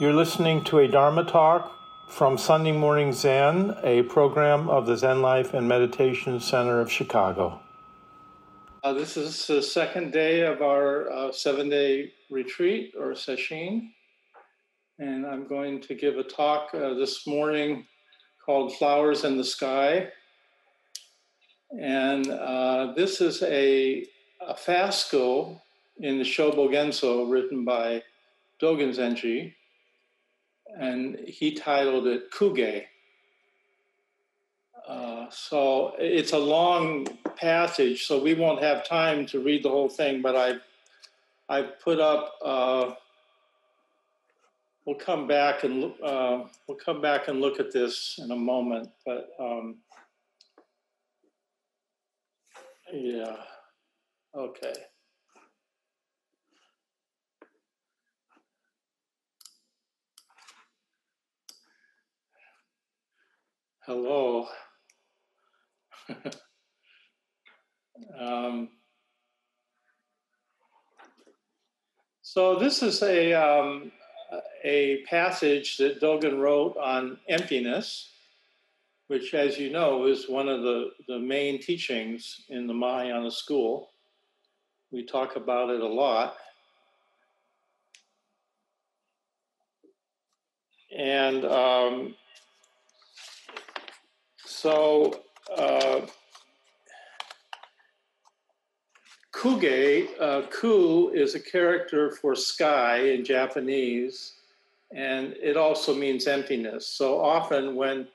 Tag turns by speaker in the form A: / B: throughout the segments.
A: You're listening to a Dharma talk from Sunday Morning Zen, a program of the Zen Life and Meditation Center of Chicago. Uh, this is the second day of our uh, seven day retreat or session. And I'm going to give a talk uh, this morning called Flowers in the Sky. And uh, this is a, a fascicle in the Shobogenzo written by Dogen Zenji and he titled it Kuge. Uh, so it's a long passage, so we won't have time to read the whole thing. But I, I put up. Uh, we'll come back and uh, we'll come back and look at this in a moment. But um, yeah, okay. Hello. um, so this is a, um, a passage that Dogen wrote on emptiness, which, as you know, is one of the, the main teachings in the Mahayana school. We talk about it a lot. And um, so, uh, Kuge, uh, Ku is a character for sky in Japanese, and it also means emptiness. So often when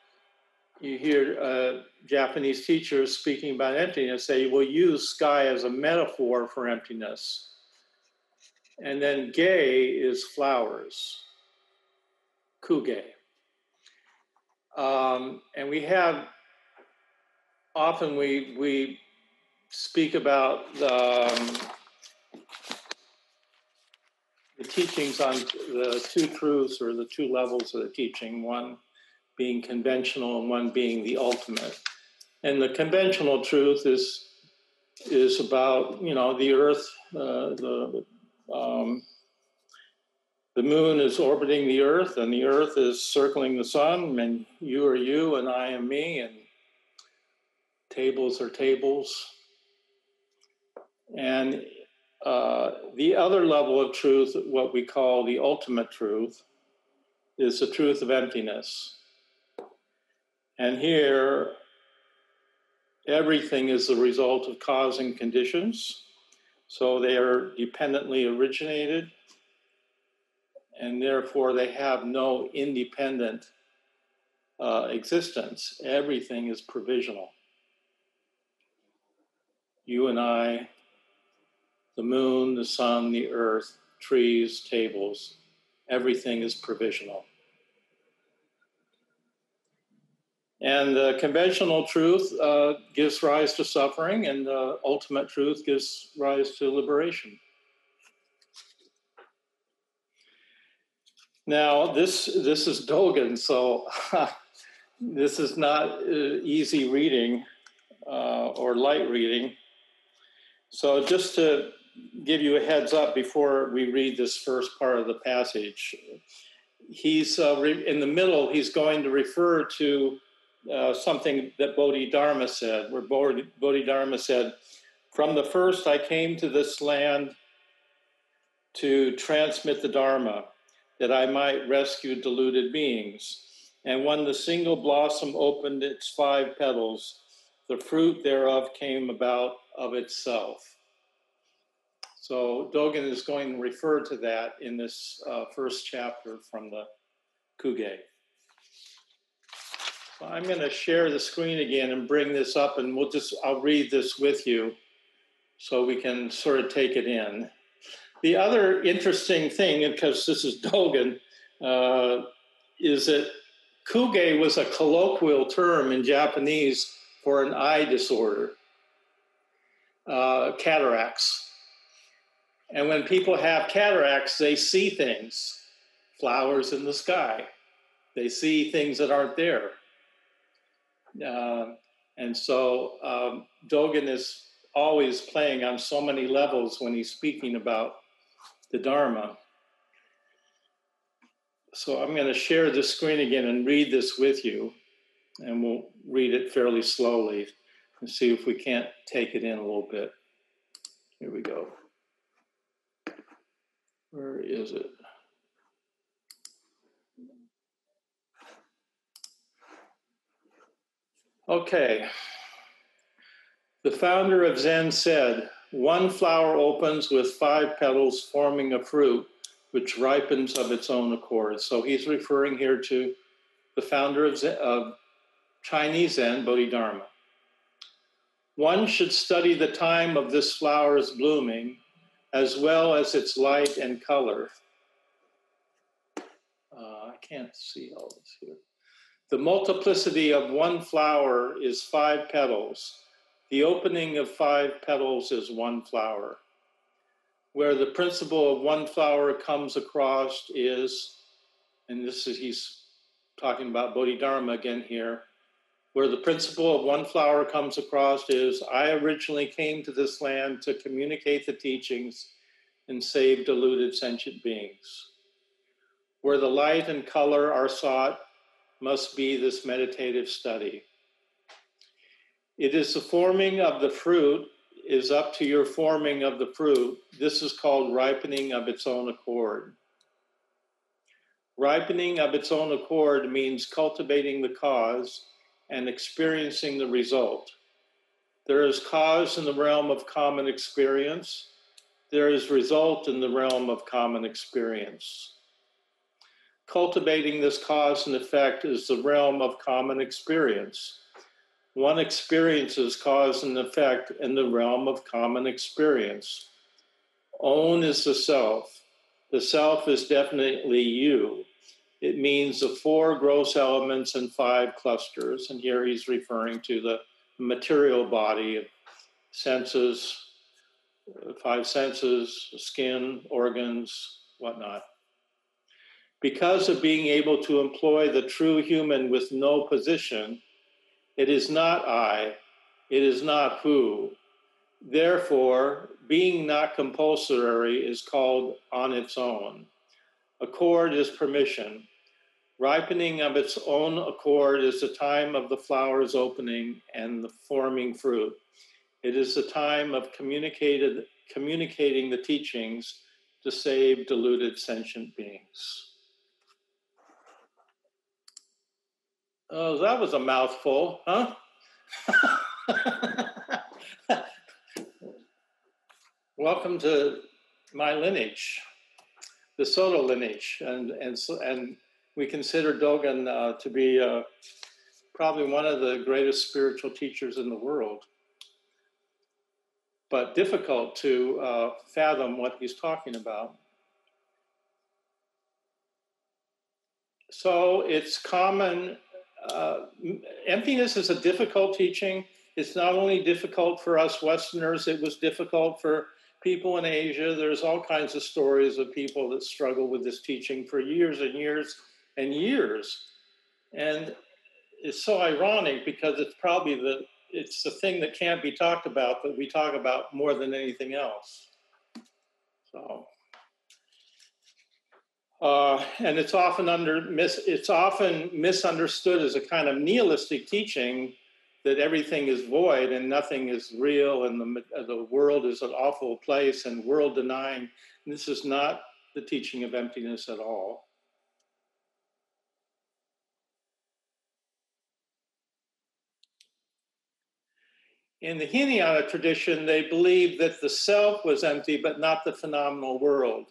A: you hear uh, Japanese teachers speaking about emptiness, they will use sky as a metaphor for emptiness. And then ge is flowers, kuge. Um, and we have often we we speak about the, um, the teachings on the two truths or the two levels of the teaching, one being conventional and one being the ultimate. And the conventional truth is is about you know the Earth, uh, the um, the moon is orbiting the Earth, and the Earth is circling the sun, and you are you, and I am me, and tables are tables. And uh, the other level of truth, what we call the ultimate truth, is the truth of emptiness. And here, everything is the result of cause and conditions. So they are dependently originated, and therefore they have no independent uh, existence. Everything is provisional you and I, the moon, the sun, the earth, trees, tables, everything is provisional. And the conventional truth uh, gives rise to suffering, and the ultimate truth gives rise to liberation. Now, this this is Dogen, so this is not uh, easy reading uh, or light reading. So, just to give you a heads up before we read this first part of the passage, he's uh, re- in the middle, he's going to refer to uh, something that Bodhidharma said, where Bodhi Bodhidharma said, From the first I came to this land to transmit the Dharma, that I might rescue deluded beings. And when the single blossom opened its five petals, the fruit thereof came about of itself. So Dogen is going to refer to that in this uh, first chapter from the Kuge. So I'm going to share the screen again and bring this up, and we'll just I'll read this with you so we can sort of take it in. The other interesting thing, because this is Dogen, uh, is that kuge was a colloquial term in Japanese for an eye disorder uh, cataracts. And when people have cataracts, they see things, flowers in the sky. They see things that aren't there. Uh, and so um, Dogen is always playing on so many levels when he's speaking about the Dharma. so I'm going to share the screen again and read this with you, and we'll read it fairly slowly and see if we can't take it in a little bit. Here we go. Where is it? Okay. The founder of Zen said, one flower opens with five petals forming a fruit which ripens of its own accord. So he's referring here to the founder of, Zen, of Chinese Zen, Bodhidharma. One should study the time of this flower's blooming as well as its light and color. Uh, I can't see all this here. The multiplicity of one flower is five petals. The opening of five petals is one flower. Where the principle of one flower comes across is, and this is, he's talking about Bodhidharma again here, where the principle of one flower comes across is I originally came to this land to communicate the teachings and save deluded sentient beings. Where the light and color are sought, must be this meditative study. It is the forming of the fruit is up to your forming of the fruit. This is called ripening of its own accord. Ripening of its own accord means cultivating the cause and experiencing the result. There is cause in the realm of common experience. There is result in the realm of common experience cultivating this cause and effect is the realm of common experience. One experiences cause and effect in the realm of common experience. Own is the self. The self is definitely you. It means the four gross elements and five clusters. And here he's referring to the material body of senses, five senses, skin, organs, whatnot because of being able to employ the true human with no position, it is not I, it is not who. Therefore, being not compulsory is called on its own. Accord is permission. Ripening of its own accord is the time of the flower's opening and the forming fruit. It is the time of communicated, communicating the teachings to save deluded sentient beings. Oh, that was a mouthful, huh? Welcome to my lineage, the Soto lineage, and and and we consider Dogen uh, to be uh, probably one of the greatest spiritual teachers in the world, but difficult to uh, fathom what he's talking about. So it's common uh, emptiness is a difficult teaching. It's not only difficult for us Westerners, it was difficult for people in Asia. There's all kinds of stories of people that struggle with this teaching for years and years and years. And it's so ironic because it's probably the it's the thing that can't be talked about that we talk about more than anything else. So uh, and it's often under mis, it's often misunderstood as a kind of nihilistic teaching that everything is void and nothing is real and the, the world is an awful place and world denying. This is not the teaching of emptiness at all. In the Hinayana tradition, they believed that the self was empty, but not the phenomenal world.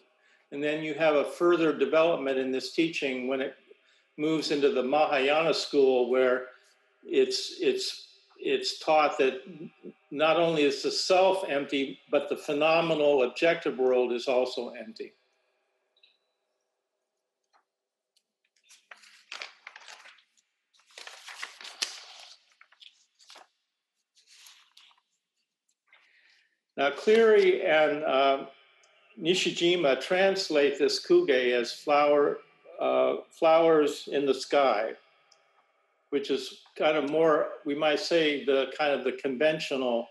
A: And then you have a further development in this teaching when it moves into the Mahayana school, where it's it's it's taught that not only is the self empty, but the phenomenal objective world is also empty. Now, Cleary and uh, Nishijima translate this kuge as flower, uh, flowers in the sky, which is kind of more, we might say, the kind of the conventional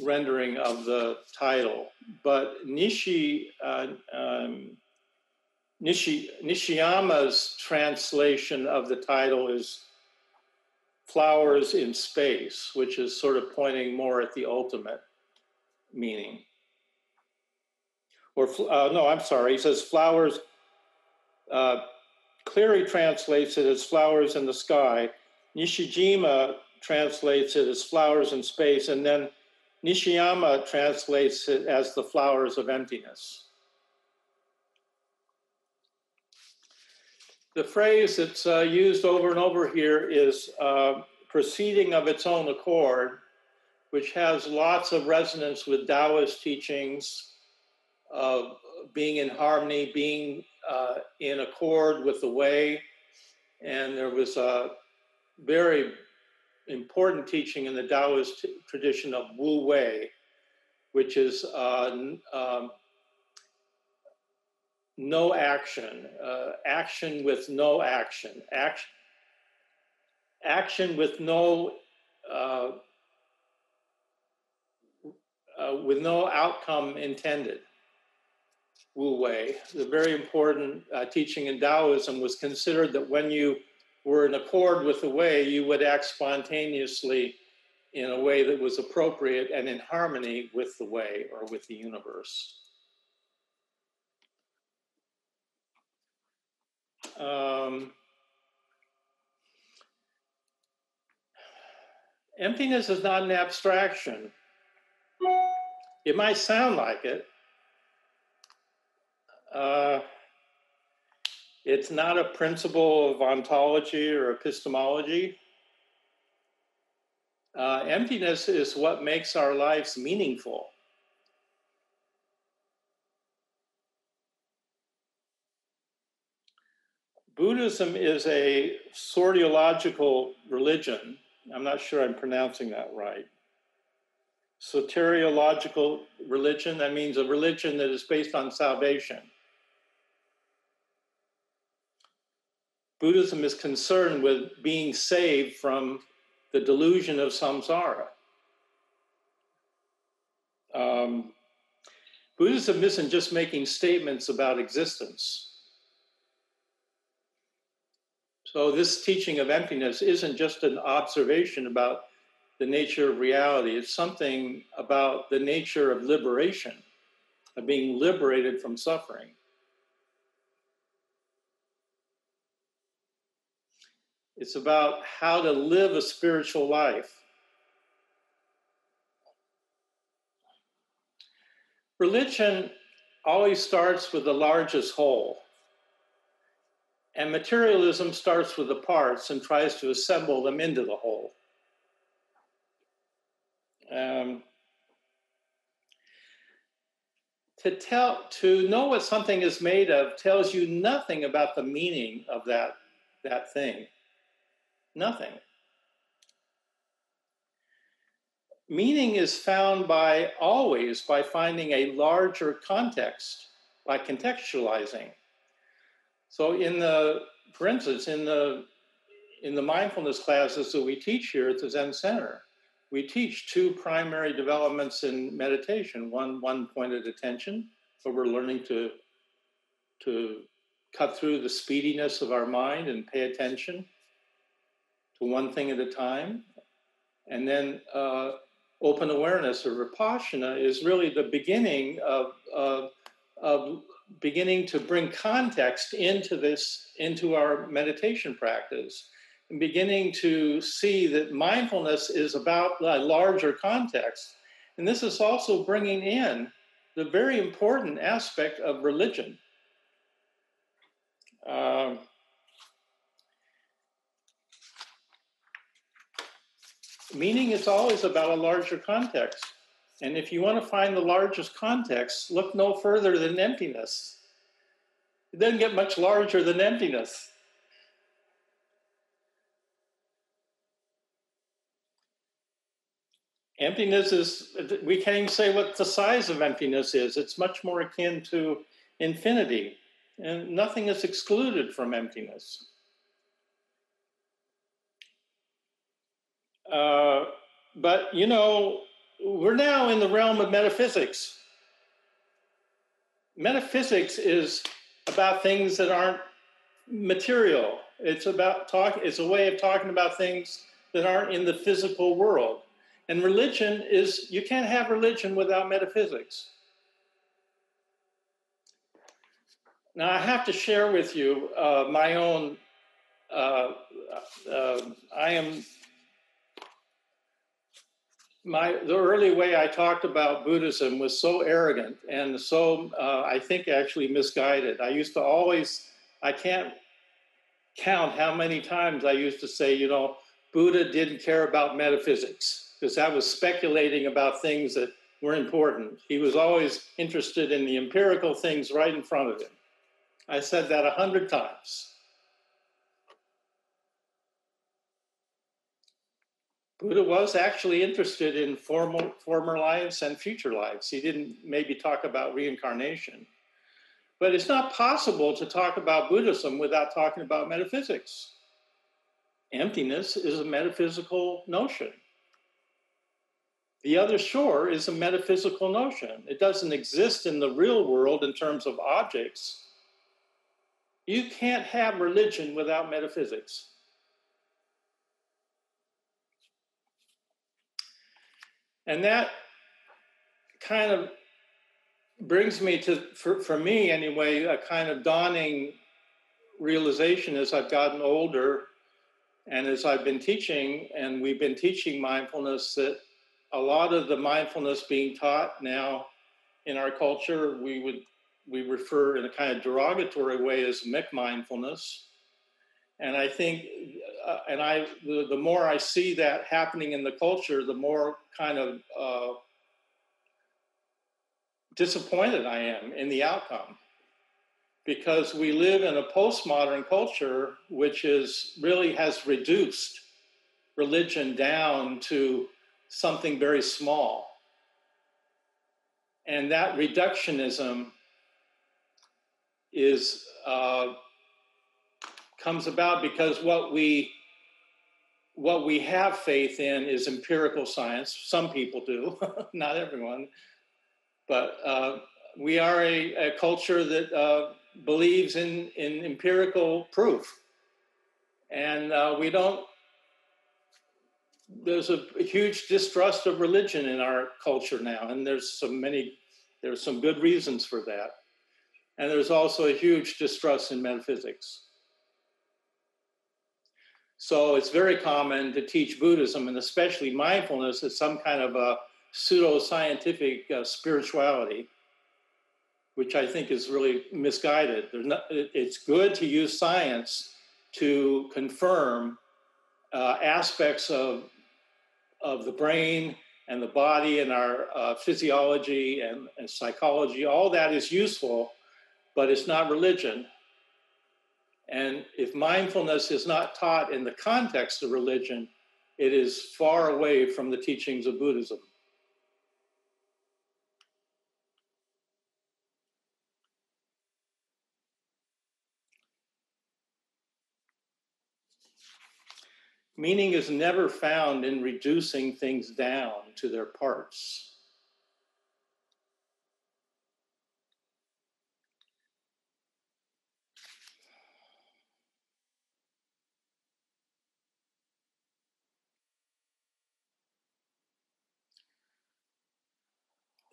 A: rendering of the title. But Nishi, uh, um, Nishi, Nishiyama's translation of the title is Flowers in Space, which is sort of pointing more at the ultimate meaning. Or, uh, no, I'm sorry, he says flowers, uh, Cleary translates it as flowers in the sky. Nishijima translates it as flowers in space, and then Nishiyama translates it as the flowers of emptiness. The phrase that's uh, used over and over here is uh, proceeding of its own accord, which has lots of resonance with Taoist teachings of being in harmony, being uh, in accord with the way. And there was a very important teaching in the Taoist tradition of Wu Wei, which is uh, um, no action, uh, action with no action, action, action with no uh, with no outcome intended. Wu Wei, the very important uh, teaching in Taoism, was considered that when you were in accord with the way, you would act spontaneously in a way that was appropriate and in harmony with the way or with the universe. Um, emptiness is not an abstraction. It might sound like it. Uh, it's not a principle of ontology or epistemology. Uh, emptiness is what makes our lives meaningful. Buddhism is a soteriological religion. I'm not sure I'm pronouncing that right. Soteriological religion, that means a religion that is based on salvation. Buddhism is concerned with being saved from the delusion of samsara. Um, Buddhism isn't just making statements about existence. So, this teaching of emptiness isn't just an observation about the nature of reality, it's something about the nature of liberation, of being liberated from suffering. It's about how to live a spiritual life. Religion always starts with the largest whole. And materialism starts with the parts and tries to assemble them into the whole. Um, to tell to know what something is made of tells you nothing about the meaning of that that thing Nothing. Meaning is found by always by finding a larger context, by contextualizing. So in the, for instance, in the in the mindfulness classes that we teach here at the Zen Center, we teach two primary developments in meditation. One, one pointed attention, so we're learning to to cut through the speediness of our mind and pay attention to one thing at a time. And then uh, open awareness or vipassana is really the beginning of, of, of beginning to bring context into this, into our meditation practice, beginning to see that mindfulness is about a larger context. And this is also bringing in the very important aspect of religion. Uh, meaning is always about a larger context. And if you want to find the largest context, look no further than emptiness. It doesn't get much larger than emptiness. Emptiness is, we can't even say what the size of emptiness is. It's much more akin to infinity, and nothing is excluded from emptiness. Uh, but, you know, we're now in the realm of metaphysics. Metaphysics is about things that aren't material. It's about talk. It's a way of talking about things that aren't in the physical world. And religion is you can't have religion without metaphysics. Now I have to share with you uh, my own. Uh, uh, I am my the early way I talked about Buddhism was so arrogant and so uh, I think actually misguided. I used to always I can't count how many times I used to say, you know, Buddha didn't care about metaphysics because that was speculating about things that were important. He was always interested in the empirical things right in front of him. I said that a hundred times. Buddha was actually interested in former, former lives and future lives. He didn't maybe talk about reincarnation. But it's not possible to talk about Buddhism without talking about metaphysics. Emptiness is a metaphysical notion. The other shore is a metaphysical notion. It doesn't exist in the real world in terms of objects. You can't have religion without metaphysics. And that kind of brings me to, for, for me anyway, a kind of dawning realization as I've gotten older and as I've been teaching, and we've been teaching mindfulness, that a lot of the mindfulness being taught now in our culture, we would we refer in a kind of derogatory way as McMindfulness. And I think, uh, and I, the, the, more I see that happening in the culture, the more kind of uh, disappointed I am in the outcome. Because we live in a postmodern culture which is really has reduced religion down to something very small. And that reductionism is uh, comes about because what we what we have faith in is empirical science. Some people do, not everyone, but uh, we are a, a culture that uh, believes in in empirical proof, and uh, we don't. There's a, huge distrust of religion in our culture now, and there's some many. There's some good reasons for that. And there's also a huge distrust in metaphysics. So it's very common to teach Buddhism and especially mindfulness as some kind of a pseudo-scientific uh, spirituality, which I think is really misguided. Not, it's good to use science to confirm uh, aspects of, of the brain and the body and our uh, physiology and, and psychology. All that is useful but it's not religion. And if mindfulness is not taught in the context of religion, it is far away from the teachings of Buddhism. Meaning is never found in reducing things down to their parts.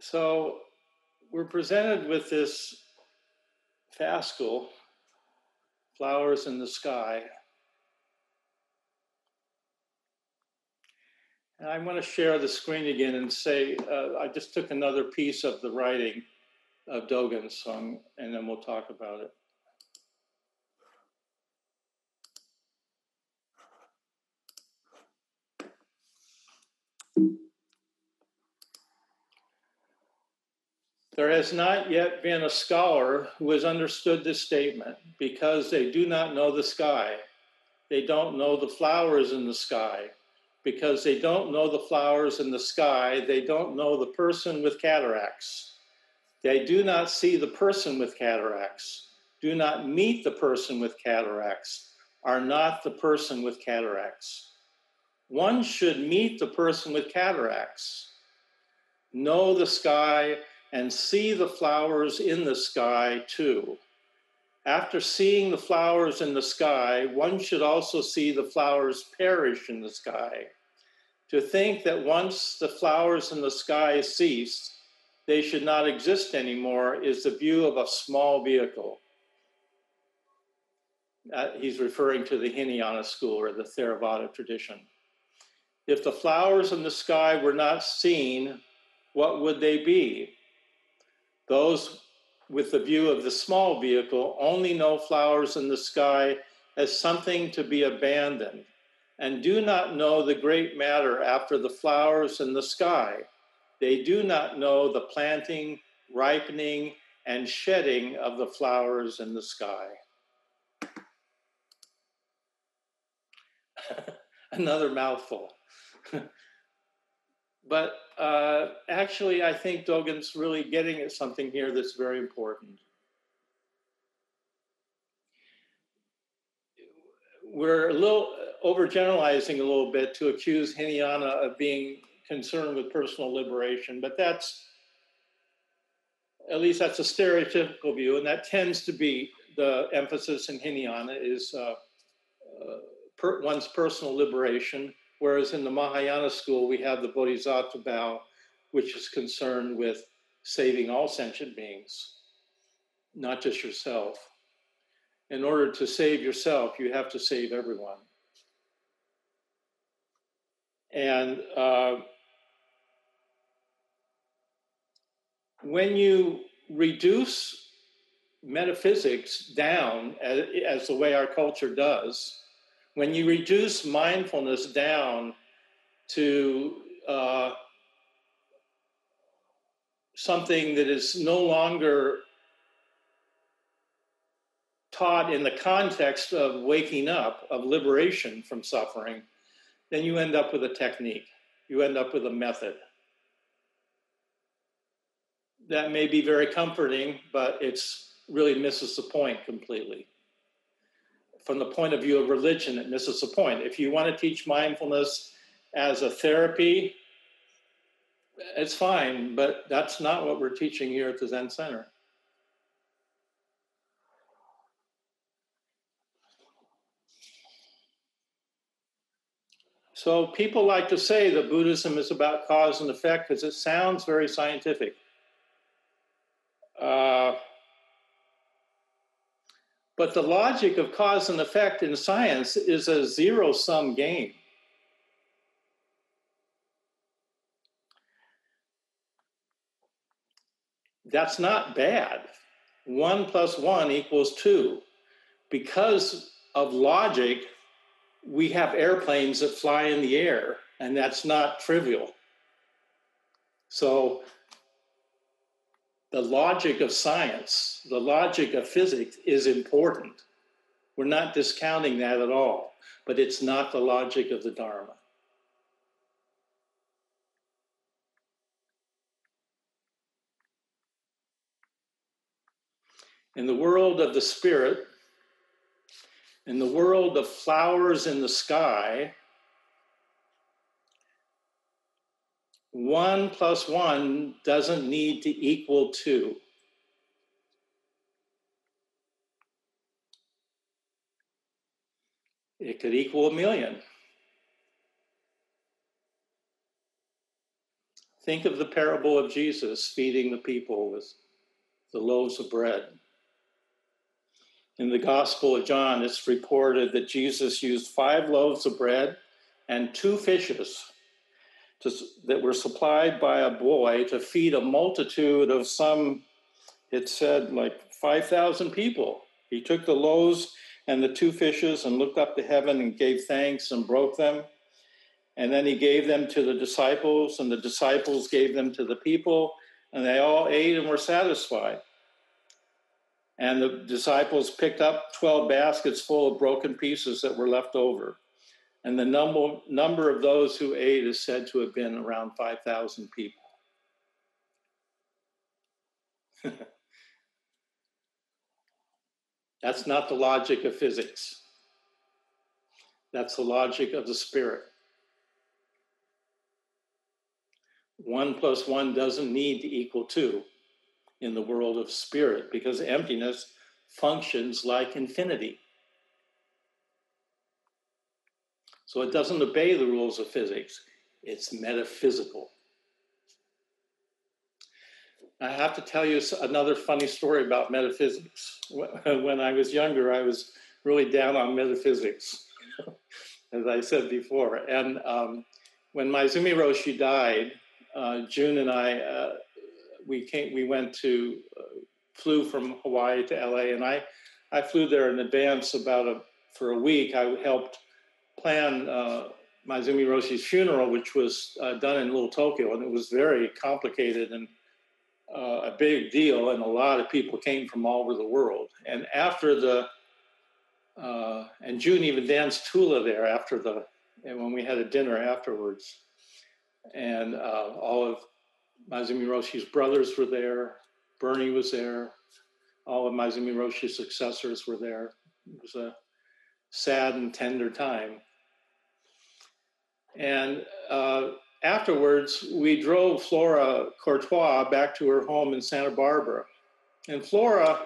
A: So we're presented with this fascicle, flowers in the sky. And I want to share the screen again and say uh, I just took another piece of the writing of Dogen's song, and then we'll talk about it. There has not yet been a scholar who has understood this statement because they do not know the sky. They don't know the flowers in the sky. Because they don't know the flowers in the sky, they don't know the person with cataracts. They do not see the person with cataracts, do not meet the person with cataracts, are not the person with cataracts. One should meet the person with cataracts, know the sky and see the flowers in the sky too. After seeing the flowers in the sky, one should also see the flowers perish in the sky. To think that once the flowers in the sky ceased, they should not exist anymore is the view of a small vehicle. Uh, he's referring to the Hinayana school or the Theravada tradition. If the flowers in the sky were not seen, what would they be? Those with the view of the small vehicle only know flowers in the sky as something to be abandoned and do not know the great matter after the flowers in the sky. They do not know the planting, ripening, and shedding of the flowers in the sky. Another mouthful. but uh, actually, I think Dogen's really getting at something here that's very important. We're a little overgeneralizing a little bit to accuse Hinayana of being concerned with personal liberation, but that's at least that's a stereotypical view, and that tends to be the emphasis in Hinayana is uh, uh, per, one's personal liberation, whereas in the Mahayana school we have the Bodhisattva vow, which is concerned with saving all sentient beings, not just yourself. In order to save yourself, you have to save everyone. And uh, when you reduce metaphysics down, as, as, the way our culture does, when you reduce mindfulness down to uh, something that is no longer taught in the context of waking up, of liberation from suffering, then you end up with a technique. You end up with a method. That may be very comforting, but it's really misses the point completely. From the point of view of religion, it misses the point. If you want to teach mindfulness as a therapy, it's fine, but that's not what we're teaching here at the Zen Center. So people like to say that Buddhism is about cause and effect because it sounds very scientific. Uh, but the logic of cause and effect in science is a zero sum game. That's not bad. One plus one equals two. Because of logic, we have airplanes that fly in the air, and that's not trivial. So, the logic of science, the logic of physics is important. We're not discounting that at all, but it's not the logic of the Dharma. In the world of the spirit, in the world of flowers in the sky, one plus one doesn't need to equal two. It could equal a million. Think of the parable of Jesus feeding the people with the loaves of bread. In the Gospel of John, it's reported that Jesus used five loaves of bread and two fishes to, that were supplied by a boy to feed a multitude of some, it said, like 5,000 people. He took the loaves and the two fishes and looked up to heaven and gave thanks and broke them. And then he gave them to the disciples, and the disciples gave them to the people, and they all ate and were satisfied. And the disciples picked up 12 baskets full of broken pieces that were left over. And the number, number of those who ate is said to have been around 5,000 people. That's not the logic of physics. That's the logic of the spirit. One plus one doesn't need to equal two in the world of spirit because emptiness functions like infinity. So it doesn't obey the rules of physics, it's metaphysical. I have to tell you another funny story about metaphysics. When I was younger, I was really down on metaphysics, as I said before. And um, when Maezumi Roshi died, uh, June and I, uh, we came, we went to, uh, flew from Hawaii to LA, and I, I flew there in advance about a for a week. I helped plan uh, Maezumi Roshi's funeral, which was uh, done in Little Tokyo, and it was very complicated and uh, a big deal, and a lot of people came from all over the world. And after the, uh, and June even danced hula there after the, and when we had a dinner afterwards, and uh, all of Maezumi Roshi's brothers were there, Bernie was there, all of Maezumi Roshi's successors were there. It was a sad and tender time. And uh, afterwards, we drove Flora Courtois back to her home in Santa Barbara. And Flora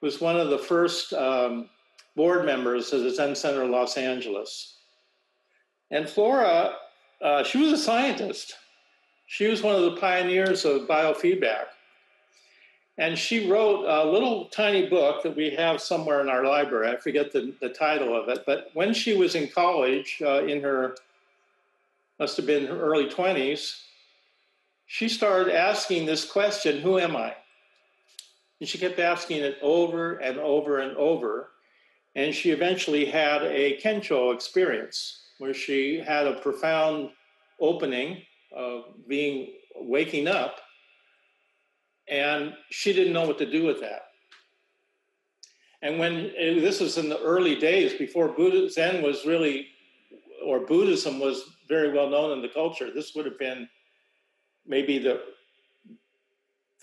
A: was one of the first um, board members of the Zen Center of Los Angeles. And Flora, uh, she was a scientist. She was one of the pioneers of biofeedback. And she wrote a little tiny book that we have somewhere in our library. I forget the, the title of it. But when she was in college, uh, in her must have been her early 20s, she started asking this question Who am I? And she kept asking it over and over and over. And she eventually had a Kensho experience where she had a profound opening of being waking up. And she didn't know what to do with that. And when this was in the early days before Buddha, Zen was really, or Buddhism was very well known in the culture. This would have been maybe the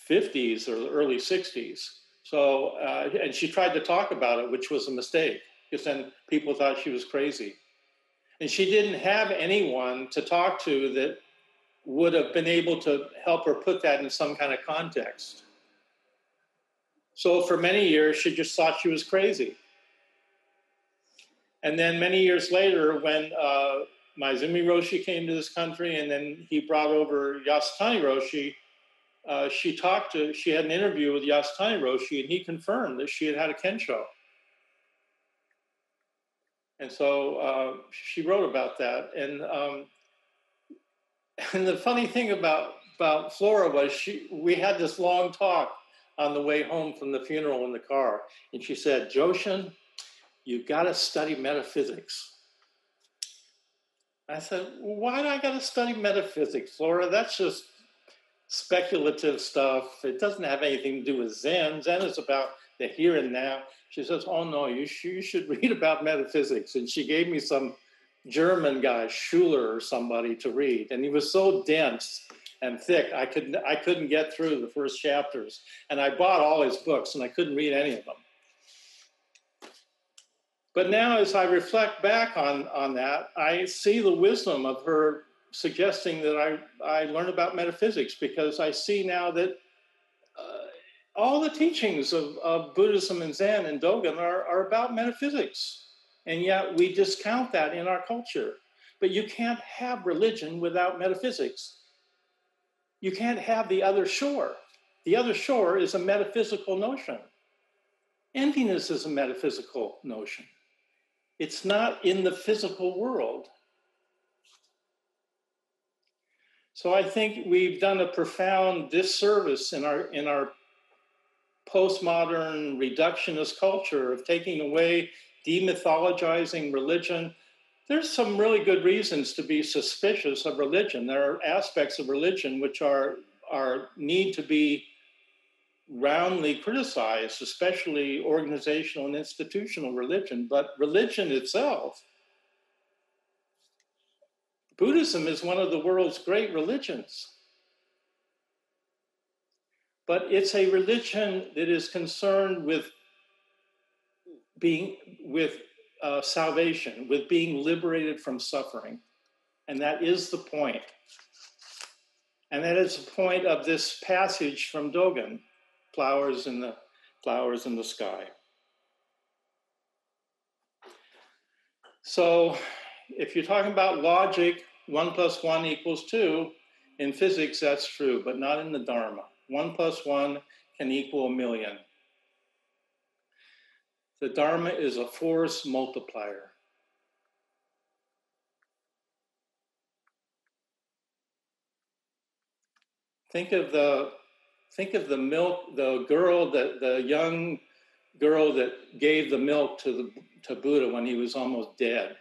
A: 50s or the early 60s. So, uh, and she tried to talk about it, which was a mistake because then people thought she was crazy. And she didn't have anyone to talk to that would have been able to help her put that in some kind of context. So, for many years, she just thought she was crazy. And then many years later, when uh, Maezumi Roshi came to this country, and then he brought over Yasutani Roshi. Uh, she talked to, she had an interview with Yasutani Roshi, and he confirmed that she had had a Kensho. And so uh, she wrote about that. And um, and the funny thing about about Flora was she we had this long talk on the way home from the funeral in the car, and she said, "Joshin, you've got to study metaphysics." I said, why do I got to study metaphysics, Flora? That's just speculative stuff. It doesn't have anything to do with Zen. Zen is about the here and now. She says, oh no, you, sh- you should read about metaphysics. And she gave me some German guy, Schuler or somebody, to read. And he was so dense and thick, I couldn't, I couldn't get through the first chapters. And I bought all his books and I couldn't read any of them. But now, as I reflect back on, on that, I see the wisdom of her suggesting that I, I learn about metaphysics because I see now that uh, all the teachings of, of Buddhism and Zen and Dogen are, are about metaphysics. And yet we discount that in our culture. But you can't have religion without metaphysics. You can't have the other shore. The other shore is a metaphysical notion. Emptiness is a metaphysical notion. It's not in the physical world. So I think we've done a profound disservice in our in our postmodern reductionist culture of taking away demythologizing religion. There's some really good reasons to be suspicious of religion. There are aspects of religion which are are need to be roundly criticized, especially organizational and institutional religion, but religion itself. Buddhism is one of the world's great religions. But it's a religion that is concerned with being with uh, salvation, with being liberated from suffering. And that is the point. And that is the point of this passage from Dogen, Flowers in the Flowers in the Sky. So if you're talking about logic, one plus one equals two, in physics that's true, but not in the Dharma. One plus one can equal a million. The Dharma is a force multiplier. Think of the think of the milk, the girl that the young girl that gave the milk to the to Buddha when he was almost dead.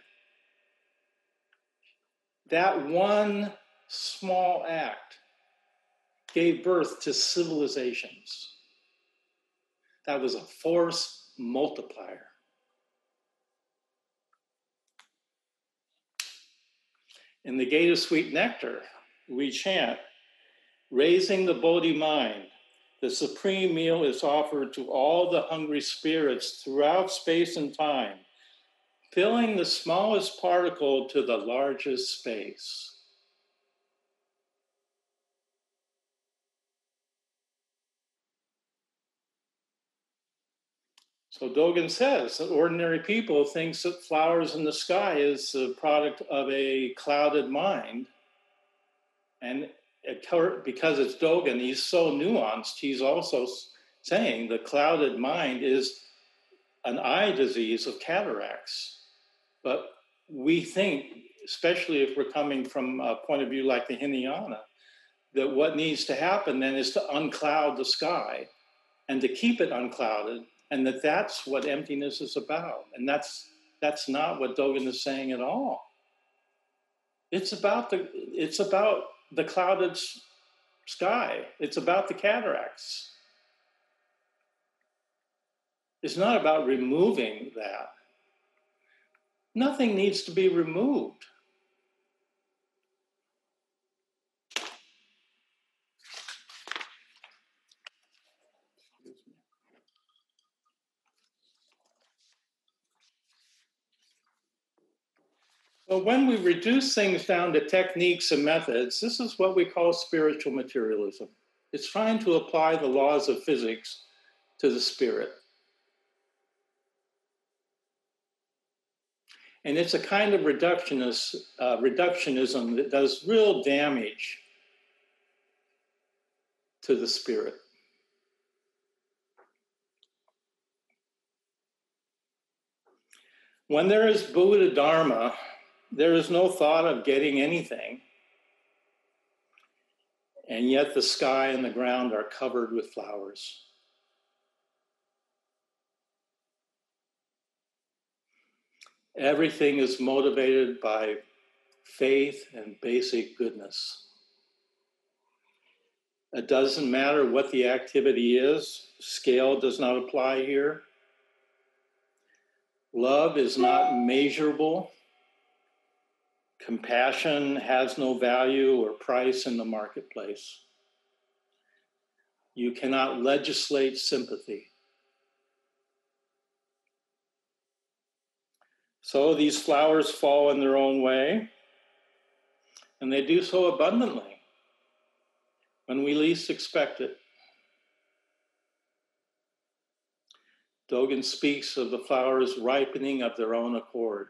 A: That one small act gave birth to civilizations. That was a force multiplier. In the Gate of Sweet Nectar, we chant, raising the Bodhi mind, the supreme meal is offered to all the hungry spirits throughout space and time, filling the smallest particle to the largest space. So Dogen says that ordinary people thinks that flowers in the sky is the product of a clouded mind. And because it's Dogen, he's so nuanced, he's also saying the clouded mind is an eye disease of cataracts. But we think, especially if we're coming from a point of view like the Hinayana, that what needs to happen then is to uncloud the sky and to keep it unclouded, and that that's what emptiness is about. And that's that's not what Dogen is saying at all. It's about the it's about the clouded sky. It's about the cataracts. It's not about removing that. Nothing needs to be removed. So when we reduce things down to techniques and methods, this is what we call spiritual materialism. It's trying to apply the laws of physics to the spirit. And it's a kind of reductionist, uh, reductionism that does real damage to the spirit. When there is Buddha Dharma, there is no thought of getting anything. And yet the sky and the ground are covered with flowers. Everything is motivated by faith and basic goodness. It doesn't matter what the activity is, scale does not apply here. Love is not measurable. Compassion has no value or price in the marketplace. You cannot legislate sympathy. So these flowers fall in their own way, and they do so abundantly when we least expect it. Dogen speaks of the flowers ripening of their own accord.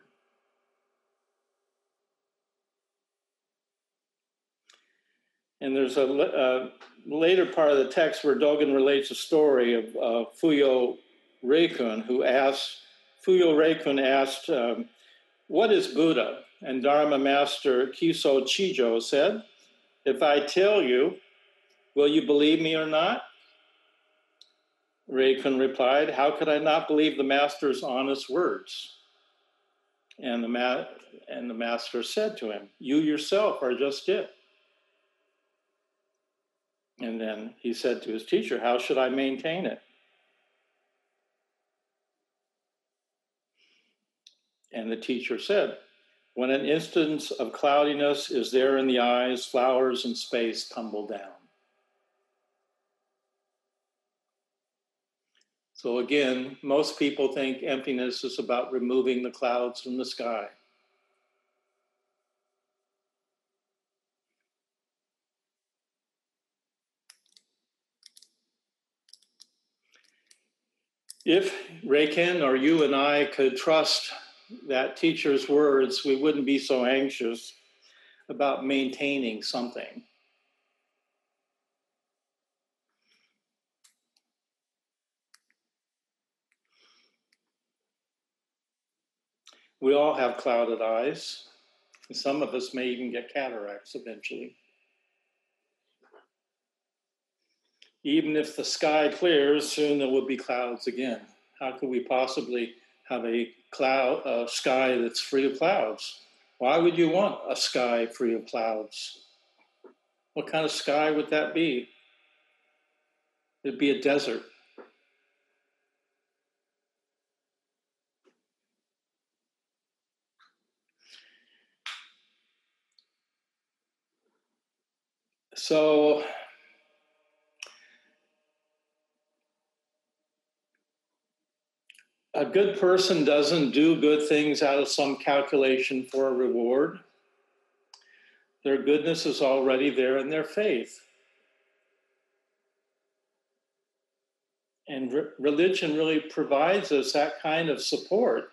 A: And there's a, a, later part of the text where Dogen relates a story of uh, Fuyo Reikun, who asked, Fuyo Reikun asked, um, What is Buddha? And Dharma Master Kiso Chijo said, If I tell you, will you believe me or not? Reikun replied, How could I not believe the master's honest words? And the, ma- and the master said to him, You yourself are just it. And then he said to his teacher, How should I maintain it? And the teacher said, When an instance of cloudiness is there in the eyes, flowers and space tumble down. So again, most people think emptiness is about removing the clouds from the sky. If Reikun or you and I could trust that teacher's words, we wouldn't be so anxious about maintaining something. We all have clouded eyes. Some of us may even get cataracts eventually. Even if the sky clears, soon there will be clouds again. How could we possibly have a cloud, a sky that's free of clouds? Why would you want a sky free of clouds? What kind of sky would that be? It'd be a desert. So, a good person doesn't do good things out of some calculation for a reward. Their goodness is already there in their faith. And re- religion really provides us that kind of support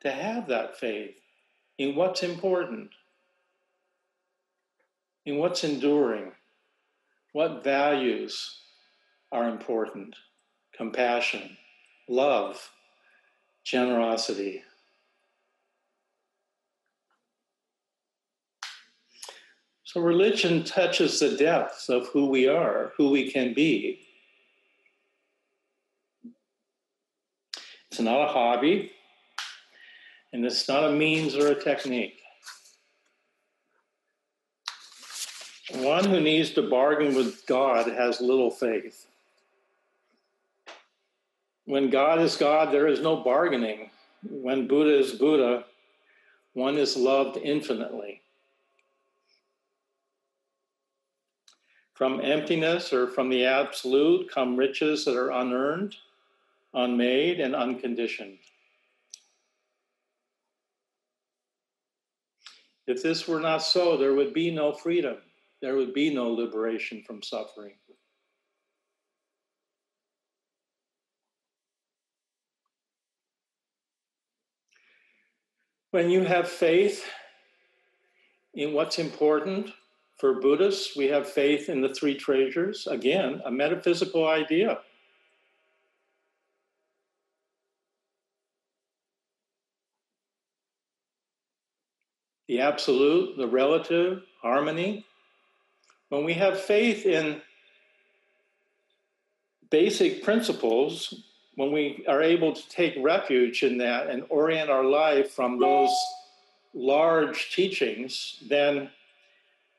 A: to have that faith in what's important, in what's enduring, what values are important compassion, love, generosity. So, religion touches the depths of who we are, who we can be. It's not a hobby, and it's not a means or a technique. One who needs to bargain with God has little faith. When God is God, there is no bargaining. When Buddha is Buddha, one is loved infinitely. From emptiness or from the absolute come riches that are unearned, unmade, and unconditioned. If this were not so, there would be no freedom, there would be no liberation from suffering. When you have faith in what's important for Buddhists, we have faith in the three treasures. Again, a metaphysical idea. The absolute, the relative, harmony. When we have faith in basic principles, when we are able to take refuge in that and orient our life from those large teachings, then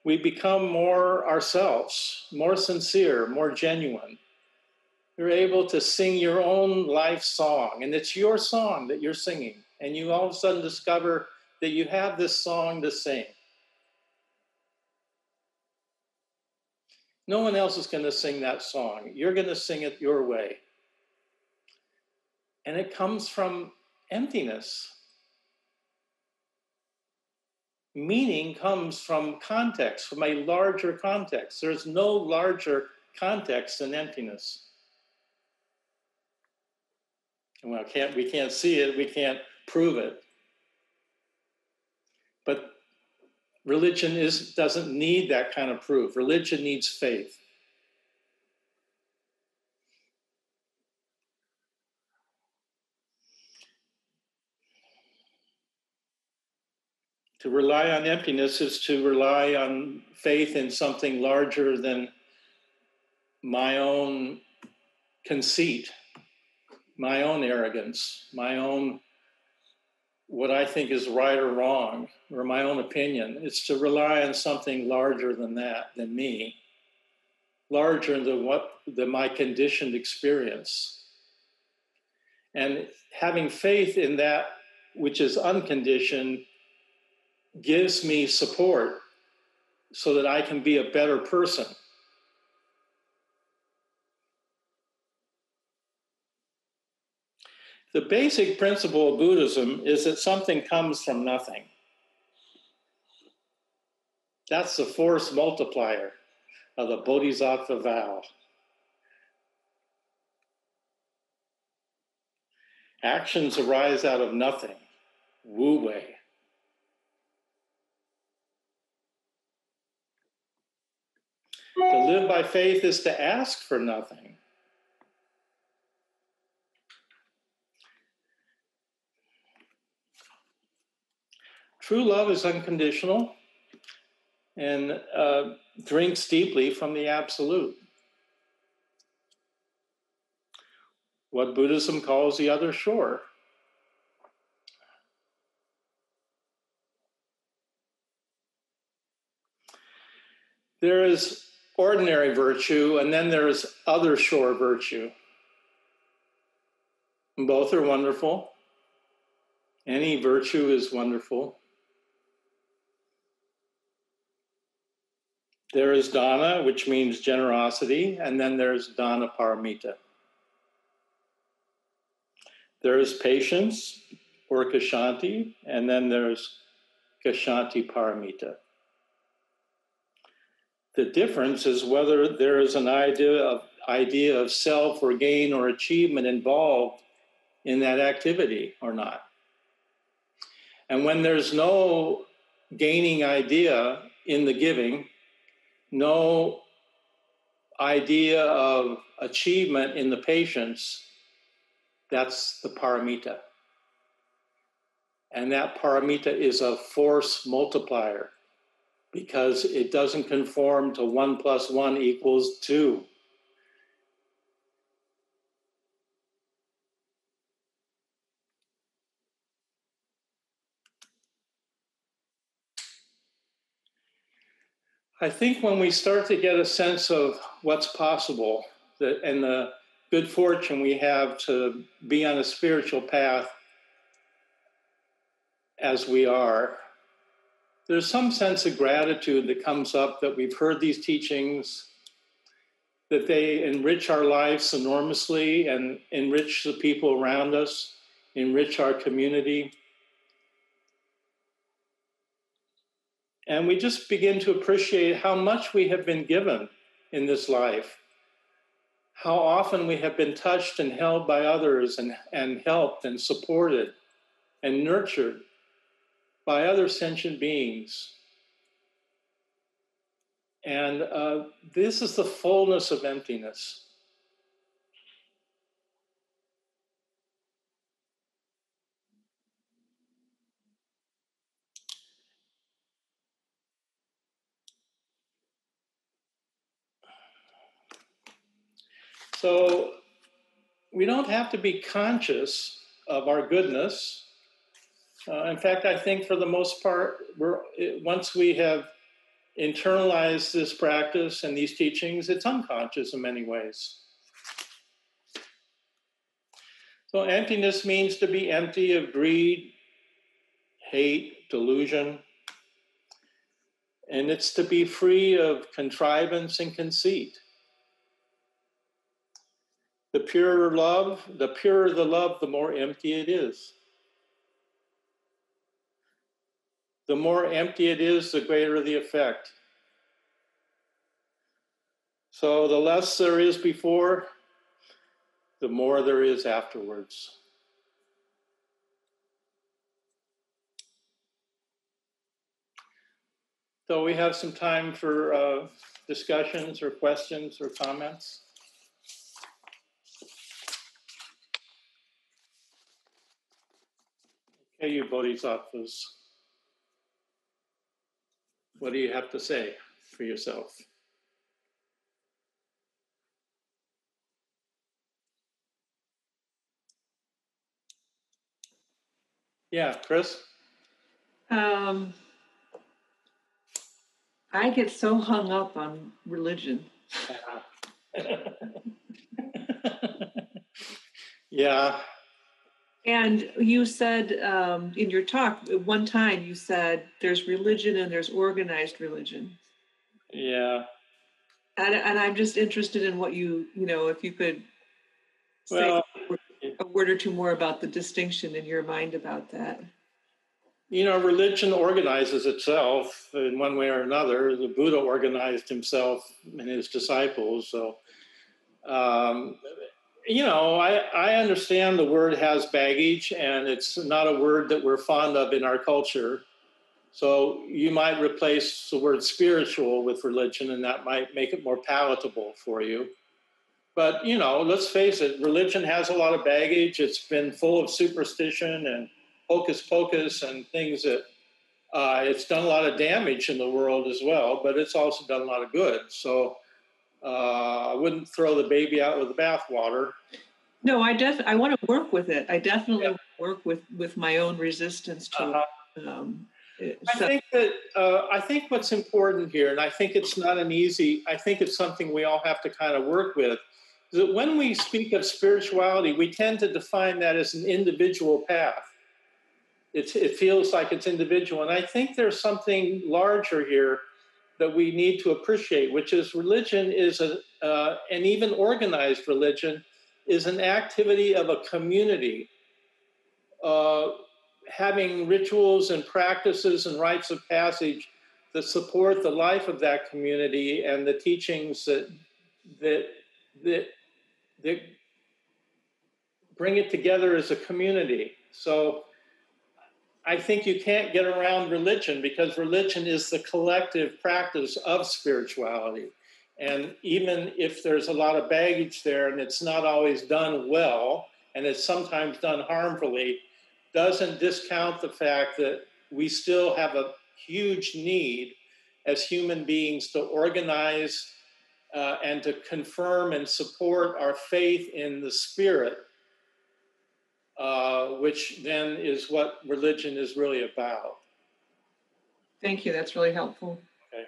A: we become more ourselves, more sincere, more genuine. You're able to sing your own life song, and it's your song that you're singing. And you all of a sudden discover that you have this song to sing. No one else is going to sing that song. You're going to sing it your way. And it comes from emptiness. Meaning comes from context, from a larger context. There's no larger context than emptiness. Well, can't, we can't see it, we can't prove it. But religion is, doesn't need that kind of proof. Religion needs faith. To rely on emptiness is to rely on faith in something larger than my own conceit, my own arrogance, my own what I think is right or wrong, or my own opinion. It's to rely on something larger than that, than me, larger than what than my conditioned experience. And having faith in that which is unconditioned gives me support so that I can be a better person. The basic principle of Buddhism is that something comes from nothing. That's the force multiplier of the Bodhisattva vow. Actions arise out of nothing. Wu Wei. To live by faith is to ask for nothing. True love is unconditional and uh, drinks deeply from the absolute. What Buddhism calls the other shore. There is ordinary virtue, and then there is other shore virtue. Both are wonderful. Any virtue is wonderful. There is dana, which means generosity, and then there's dana paramita. There is patience or kshanti, and then there's kshanti paramita. The difference is whether there is an idea of idea of self or gain or achievement involved in that activity or not. And when there's no gaining idea in the giving, no idea of achievement in the patience, that's the paramita. And that paramita is a force multiplier because it doesn't conform to one plus one equals two. I think when we start to get a sense of what's possible that, and the good fortune we have to be on a spiritual path as we are, there's some sense of gratitude that comes up that we've heard these teachings, that they enrich our lives enormously and enrich the people around us, enrich our community. And we just begin to appreciate how much we have been given in this life, how often we have been touched and held by others and, and helped and supported and nurtured by other sentient beings. And uh, this is the fullness of emptiness. So we don't have to be conscious of our goodness. Uh, in fact, I think for the most part, we're once we have internalized this practice and these teachings, it's unconscious in many ways. So emptiness means to be empty of greed, hate, delusion. And it's to be free of contrivance and conceit. The purer love, the purer the love, the more empty it is. The more empty it is, the greater the effect. So the less there is before, the more there is afterwards. So we have some time for uh, discussions or questions or comments. Okay, you bodhisattvas. What do you have to say for yourself? Yeah, Chris?
B: Um, I get so hung up on religion.
A: yeah,
B: and you said um, in your talk, one time you said there's religion and there's organized religion.
A: Yeah.
B: And, and I'm just interested in what you, you know, if you could say well, a word or two more about the distinction in your mind about that.
A: You know, religion organizes itself in one way or another. The Buddha organized himself and his disciples. So, um, you know, I, I understand the word has baggage and it's not a word that we're fond of in our culture. So you might replace the word spiritual with religion and that might make it more palatable for you. But, you know, let's face it, religion has a lot of baggage. It's been full of superstition and hocus pocus and things that uh, it's done a lot of damage in the world as well, but it's also done a lot of good. So uh, I wouldn't throw the baby out with the bathwater.
B: No, I def I want to work with it. I definitely yeah. work with with my own resistance to. Uh-huh. Um,
A: I think that uh, I think what's important here, and I think it's not an easy. I think it's something we all have to kind of work with. Is that when we speak of spirituality, we tend to define that as an individual path. It's, it feels like it's individual, and I think there's something larger here that we need to appreciate, which is religion is a, uh, and even organized religion is an activity of a community. Uh, having rituals and practices and rites of passage that support the life of that community and the teachings that that that that bring it together as a community. So I think you can't get around religion because religion is the collective practice of spirituality. And even if there's a lot of baggage there and it's not always done well, and it's sometimes done harmfully, doesn't discount the fact that we still have a huge need as human beings to organize uh, and to confirm and support our faith in the Spirit uh, which then is what religion is really about.
B: Thank you. That's really helpful.
A: Okay.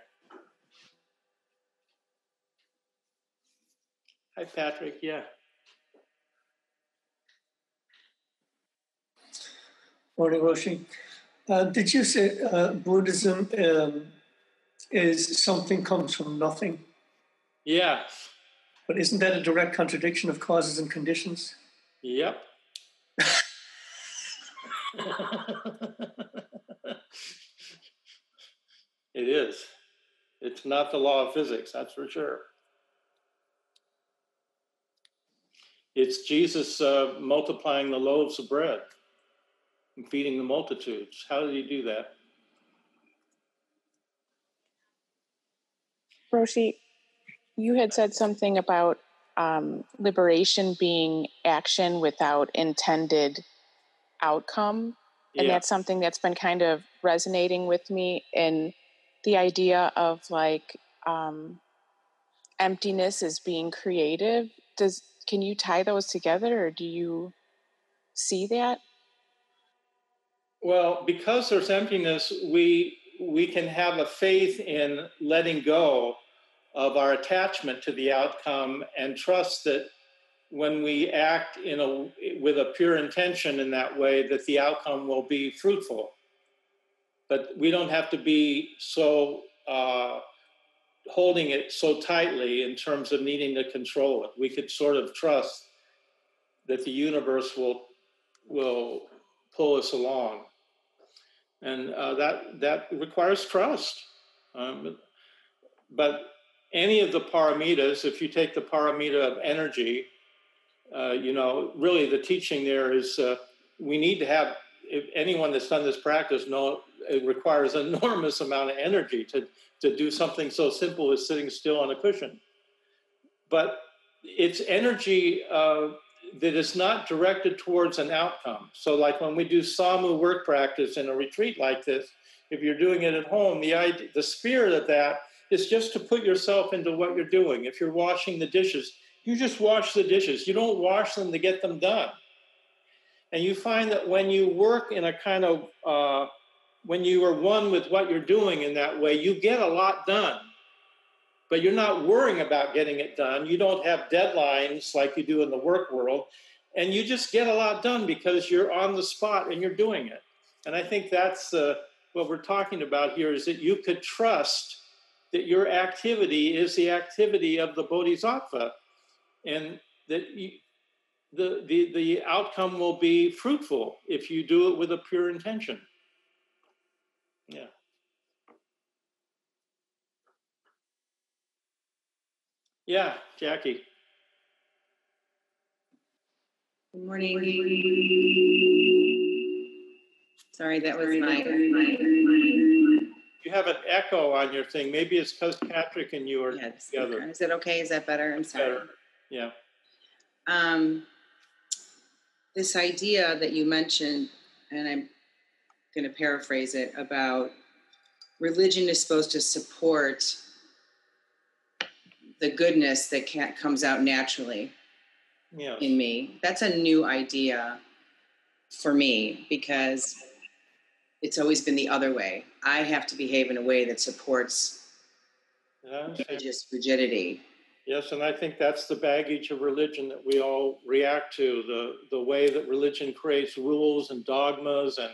A: Hi, Patrick. Yeah.
C: Morning, Roshi. Uh, did you say uh, Buddhism um, is something comes from nothing?
A: Yeah.
C: But isn't that a direct contradiction of causes and conditions?
A: Yep. it is. It's not the law of physics, that's for sure. It's Jesus uh, multiplying the loaves of bread and feeding the multitudes. How did he do that?
D: Roshi, you had said something about um, liberation being action without intended outcome. And yeah. that's something that's been kind of resonating with me in the idea of like um, emptiness is being creative. Does can you tie those together or do you see that?
A: Well, because there's emptiness, we we can have a faith in letting go of our attachment to the outcome and trust that when we act in a with a pure intention in that way that the outcome will be fruitful. But we don't have to be so uh, holding it so tightly in terms of needing to control it. We could sort of trust that the universe will will pull us along. And uh, that that requires trust. Um, but any of the paramitas, if you take the paramita of energy, uh, you know, really the teaching there is uh, we need to have, anyone that's done this practice know it requires an enormous amount of energy to, to do something so simple as sitting still on a cushion. But it's energy uh, that is not directed towards an outcome. So, like when we do Samu work practice in a retreat like this, if you're doing it at home, the idea, the spirit of that is just to put yourself into what you're doing. If you're washing the dishes, you just wash the dishes. You don't wash them to get them done. And you find that when you work in a kind of, uh, when you are one with what you're doing in that way, you get a lot done. But you're not worrying about getting it done. You don't have deadlines like you do in the work world. And you just get a lot done because you're on the spot and you're doing it. And I think that's uh, what we're talking about here is that you could trust that your activity is the activity of the bodhisattva and that you, the, the, the outcome will be fruitful if you do it with a pure intention. Yeah. Yeah, Jackie.
E: Good morning. Sorry, that was my.
A: You have an echo on your thing. Maybe it's because Patrick and you are
E: Yeah,
A: together.
E: Is it okay? Is that better? I'm sorry.
A: Better. Yeah.
E: Um, this idea that you mentioned, and I'm going to paraphrase it about religion is supposed to support the goodness that can, comes out naturally
A: Yeah.
E: in me. That's a new idea for me because it's always been the other way. I have to behave in a way that supports
A: Yeah,
E: religious rigidity.
A: Yes, and I think that's the baggage of religion that we all react to the, the way that religion creates rules and dogmas and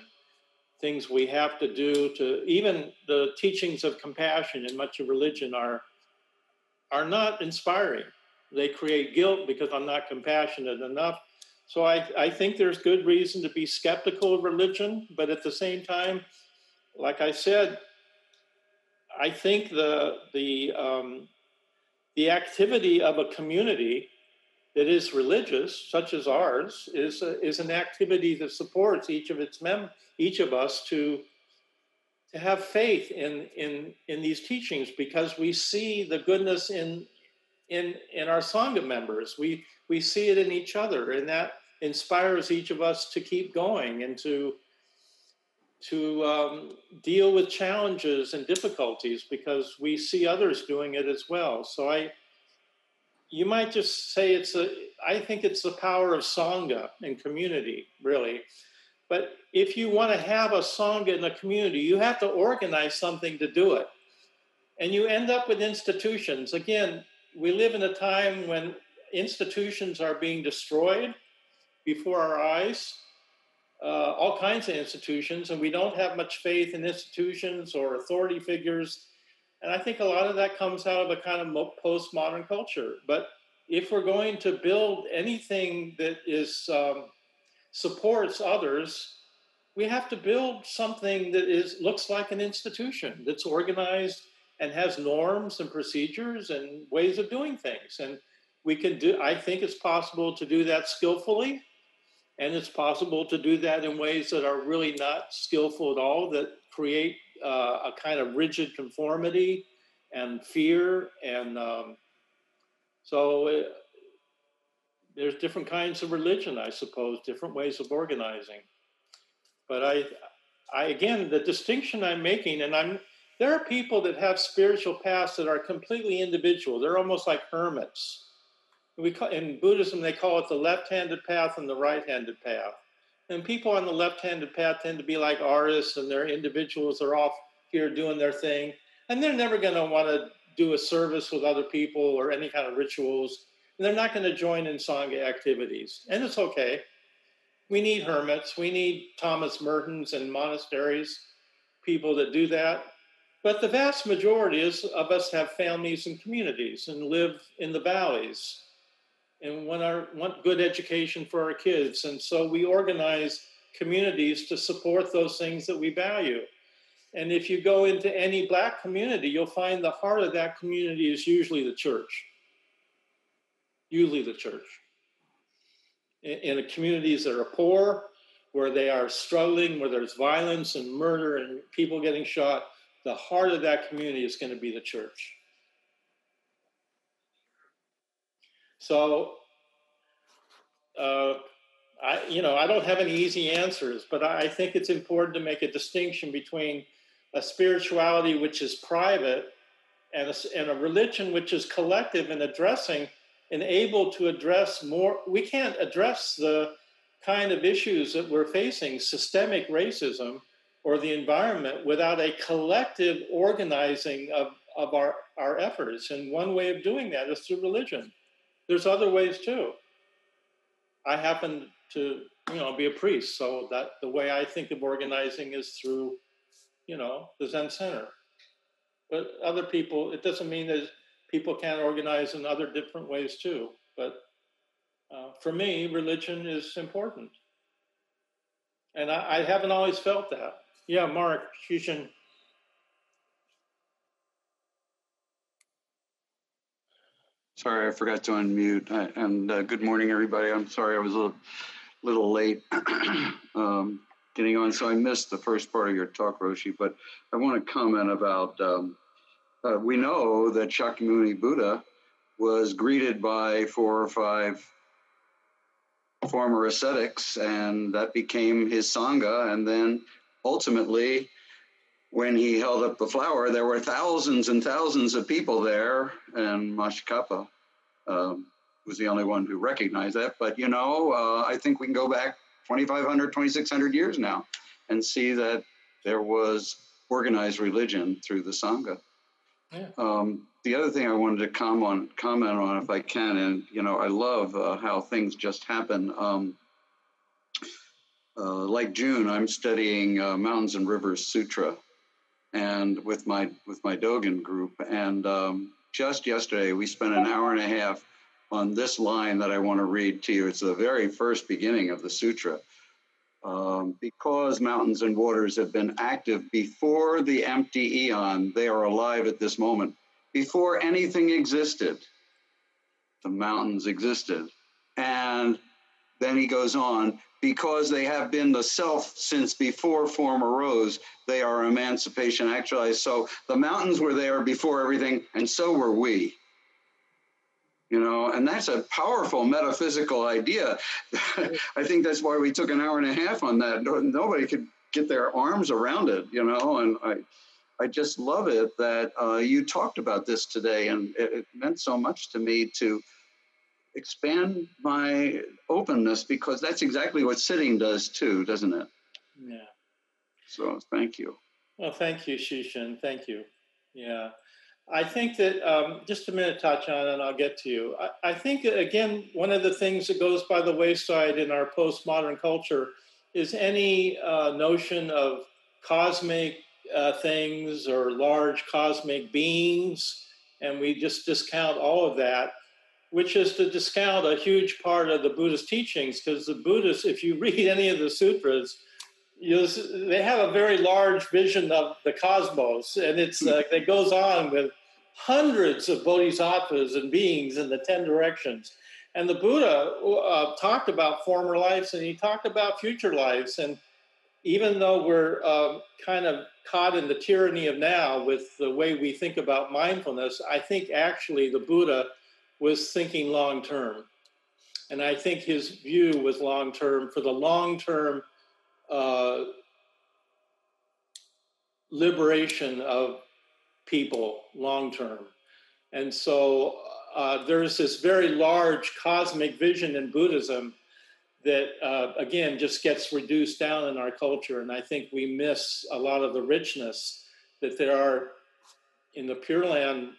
A: things we have to do to even the teachings of compassion in much of religion are are not inspiring. They create guilt because I'm not compassionate enough. So I, I think there's good reason to be skeptical of religion, but at the same time, like I said, I think the the um, the activity of a community that is religious, such as ours, is a, is an activity that supports each of its mem each of us to to have faith in in in these teachings because we see the goodness in in in our sangha members. We we see it in each other, and that inspires each of us to keep going and to to um, deal with challenges and difficulties because we see others doing it as well. So I, you might just say it's a. I think it's the power of sangha and community, really. But if you want to have a sangha in a community, you have to organize something to do it, and you end up with institutions. Again, we live in a time when institutions are being destroyed before our eyes uh, all kinds of institutions, and we don't have much faith in institutions or authority figures. And I think a lot of that comes out of a kind of postmodern culture. But if we're going to build anything that is um, supports others, we have to build something that is looks like an institution that's organized and has norms and procedures and ways of doing things. And we can do. I think it's possible to do that skillfully and it's possible to do that in ways that are really not skillful at all, that create uh, a kind of rigid conformity and fear. And um, so it, uh, there's different kinds of religion, I suppose, different ways of organizing. But I, I again, the distinction I'm making, and I'm there are people that have spiritual paths that are completely individual. They're almost like hermits we call, in Buddhism they call it the left-handed path and the right-handed path. And people on the left-handed path tend to be like artists, and they're individuals. They're off here doing their thing, and they're never going to want to do a service with other people or any kind of rituals. And they're not going to join in sangha activities, and it's okay. We need hermits. We need Thomas Mertons and monasteries, people that do that. But the vast majority of us have families and communities and live in the valleys and want our want good education for our kids. And so we organize communities to support those things that we value. And if you go into any black community you'll find the heart of that community is usually the church. Usually the church. In, in communities that are poor where they are struggling where there's violence and murder and people getting shot the heart of that community is going to be the church So, uh, I, you know, I don't have any easy answers, but I think it's important to make a distinction between a spirituality which is private and a, and a religion which is collective and addressing and able to address more. We can't address the kind of issues that we're facing, systemic racism or the environment, without a collective organizing of, of our, our efforts. And one way of doing that is through religion. There's other ways too. I happen to, you know, be a priest, so that the way I think of organizing is through, you know, the Zen Center. But other people, it doesn't mean that people can't organize in other different ways too. But uh, for me, religion is important. And I, I, haven't always felt that. Yeah, Mark, Shushin.
F: Sorry, I forgot to unmute. And uh, good morning, everybody. I'm sorry I was a little, little late um, getting on, so I missed the first part of your talk, Roshi. But I want to comment about um, uh, we know that Shakyamuni Buddha was greeted by four or five former ascetics, and that became his Sangha. And then ultimately, when he held up the flower, there were thousands and thousands of people there, and Mahakashyapa um, was the only one who recognized that. But, you know, uh, I think we can go back 2,500, 2,600 years now and see that there was organized religion through the Sangha. Yeah. Um, the other thing I wanted to comment on, comment on, if I can, and you know, I love uh, how things just happen. Um, uh, like June, I'm studying uh, Mountains and Rivers Sutra, and with my with my Dogen group. And um, just yesterday, we spent an hour and a half on this line that I want to read to you. It's the very first beginning of the sutra. Um, because mountains and waters have been active before the empty eon, they are alive at this moment. Before anything existed, the mountains existed. And then he goes on, because they have been the self since before form arose, they are emancipation actualized. So the mountains were there before everything, and so were we. You know, and that's a powerful metaphysical idea. I think that's why we took an hour and a half on that. Nobody could get their arms around it, you know, and I. I just love it that uh, you talked about this today, and it, it meant so much to me to expand my openness because that's exactly what sitting does too, doesn't it?
A: Yeah.
F: So thank you.
A: Well, thank you, Shishin. Thank you. Yeah. I think that um, just a minute, Tatiana, and I'll get to you. I, I, think, again, one of the things that goes by the wayside in our postmodern culture is any uh, notion of cosmic uh, things or large cosmic beings, and we just discount all of that which is to discount a huge part of the Buddhist teachings, because the Buddhists, if you read any of the sutras, you they have a very large vision of the cosmos, and it's uh, it goes on with hundreds of bodhisattvas and beings in the ten directions. And the Buddha uh, talked about former lives, and he talked about future lives. And even though we're uh, kind of caught in the tyranny of now with the way we think about mindfulness, I think actually the Buddha was thinking long term. And I think his view was long term for the long term uh, liberation of people long term. And so uh, there's this very large cosmic vision in Buddhism that, uh, again, just gets reduced down in our culture. And I think we miss a lot of the richness that there are in the Pure Land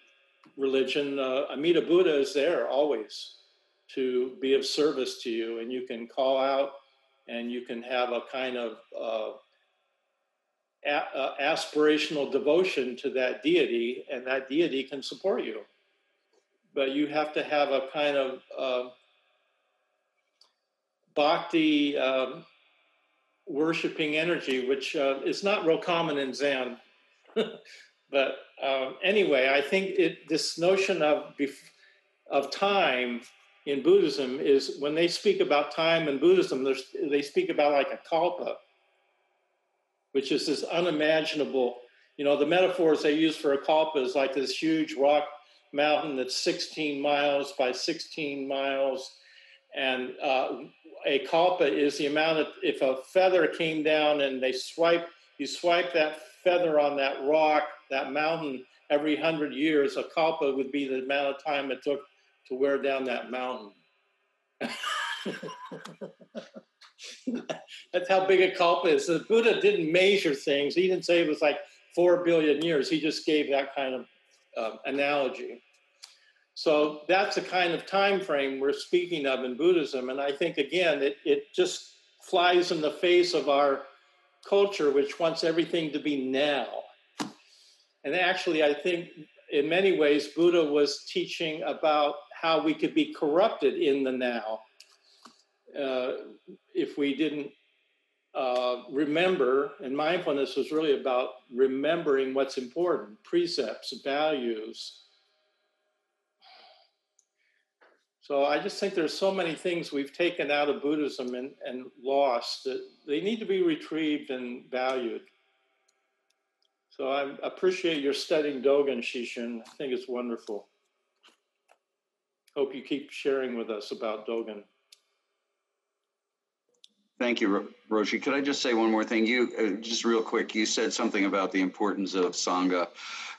A: religion, uh, Amida Buddha is there always to be of service to you, and you can call out and you can have a kind of uh, a- uh, aspirational devotion to that deity, and that deity can support you. But you have to have a kind of uh, bhakti um, worshiping energy, which uh, is not real common in Zen. But um, anyway, I think it, this notion of of time in Buddhism is when they speak about time in Buddhism, they speak about like a kalpa, which is this unimaginable. You know, the metaphors they use for a kalpa is like this huge rock mountain that's 16 miles by 16 miles, and uh, a kalpa is the amount of if a feather came down and they swipe, you swipe that feather on that rock that mountain every hundred years, a kalpa would be the amount of time it took to wear down that mountain. That's how big a kalpa is. The Buddha didn't measure things. He didn't say it was like four billion years. He just gave that kind of uh, analogy. So that's the kind of time frame we're speaking of in Buddhism. And I think, again, it, it just flies in the face of our culture, which wants everything to be now. And actually, I think in many ways, Buddha was teaching about how we could be corrupted in the now uh, if we didn't uh, remember. And mindfulness was really about remembering what's important precepts, values. So I just think there's so many things we've taken out of Buddhism and, and lost that they need to be retrieved and valued. So I appreciate your studying Dogen, Shishin. I think it's wonderful. Hope you keep sharing with us about Dogen.
F: Thank you, Roshi. Could I just say one more thing? You uh, just real quick. You said something about the importance of sangha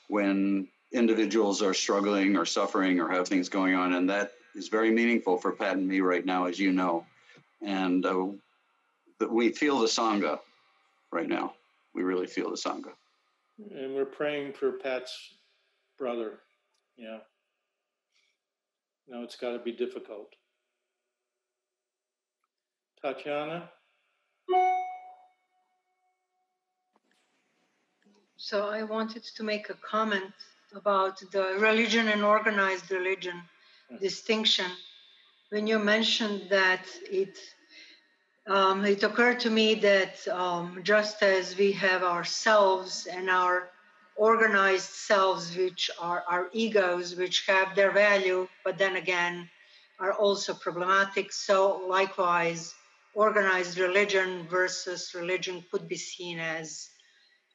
F: when individuals are struggling or suffering or have things going on, and that is very meaningful for Pat and me right now, as you know. And uh, that we feel the sangha right now. We really feel the sangha.
A: And we're praying for Pat's brother. Yeah. No, it's got to be difficult. Tatiana?
G: So I wanted to make a comment about the religion and organized religion. Distinction. When you mentioned that it um, it occurred to me that um, just as we have ourselves and our organized selves, which are our egos, which have their value, but then again are also problematic, so likewise, organized religion versus religion could be seen as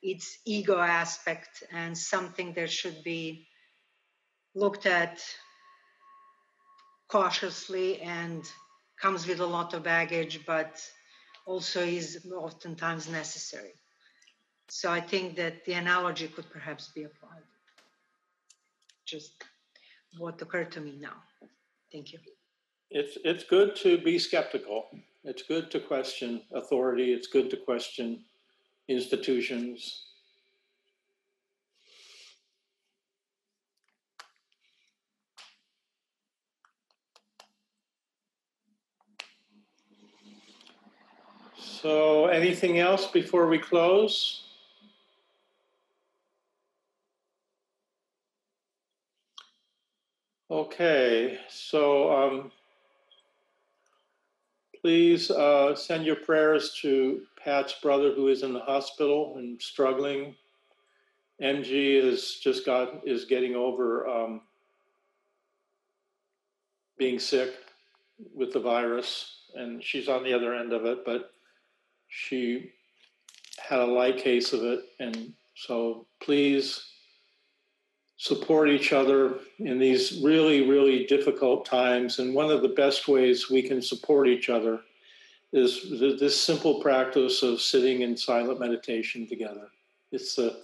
G: its ego aspect and something that should be looked at cautiously and comes with a lot of baggage, but also is oftentimes necessary. So I think that the analogy could perhaps be applied. Just what occurred to me now. Thank you.
A: It's it's good to be skeptical. It's good to question authority. It's good to question institutions. So, anything else before we close? Okay, so um, please uh, send your prayers to Pat's brother who is in the hospital and struggling. MG is just got is getting over um, being sick with the virus, and she's on the other end of it, but she had a light case of it, and so please support each other in these really, really difficult times. And one of the best ways we can support each other is this simple practice of sitting in silent meditation together. It's the,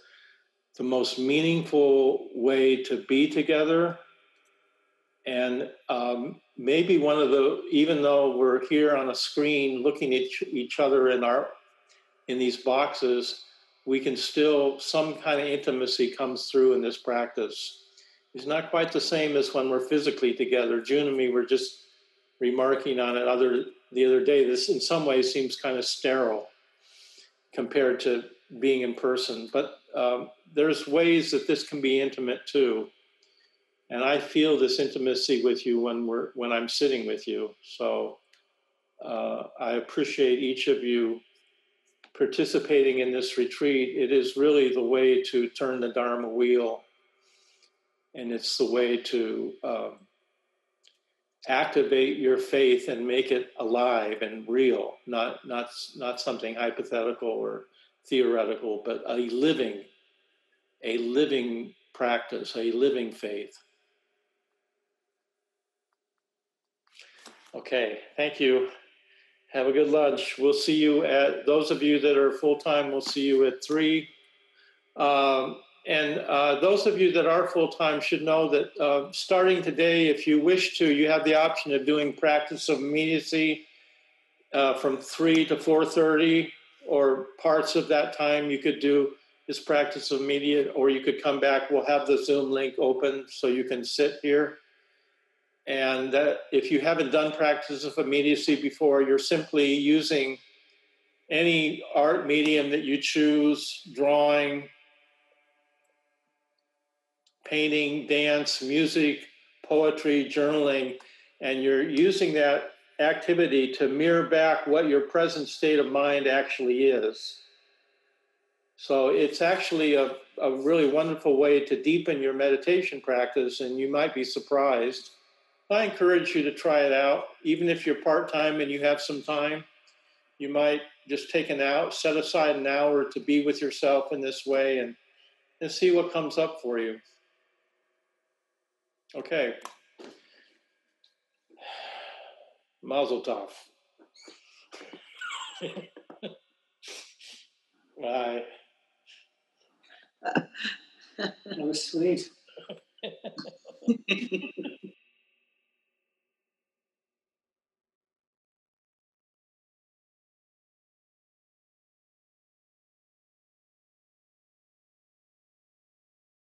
A: the most meaningful way to be together. And um, maybe one of the, even though we're here on a screen looking at each, other in our in these boxes, we can still, some kind of intimacy comes through in this practice. It's not quite the same as when we're physically together. June and me were just remarking on it other the other day. This, in some ways, seems kind of sterile compared to being in person. But um, there's ways that this can be intimate too, and I feel this intimacy with you when we're when I'm sitting with you. So uh, I appreciate each of you participating in this retreat, it is really the way to turn the Dharma wheel. And it's the way to um, activate your faith and make it alive and real, not, not, not something hypothetical or theoretical, but a living, a living practice, a living faith. Okay, thank you. Have a good lunch. We'll see you at those of you that are full time. We'll see you at three. Um, and uh, those of you that are full time should know that uh, starting today, if you wish to, you have the option of doing practice of immediacy uh, from three to four thirty, or parts of that time you could do this practice of immediate, or you could come back. We'll have the Zoom link open so you can sit here. And if you haven't done practice of immediacy before, you're simply using any art medium that you choose drawing, painting, dance, music, poetry, journaling and you're using that activity to mirror back what your present state of mind actually is. So it's actually a, a really wonderful way to deepen your meditation practice, and you might be surprised I encourage you to try it out, even if you're part time and you have some time. You might just take an hour, set aside an hour to be with yourself in this way, and and see what comes up for you. Okay. Mazel tov. Bye.
C: That was sweet.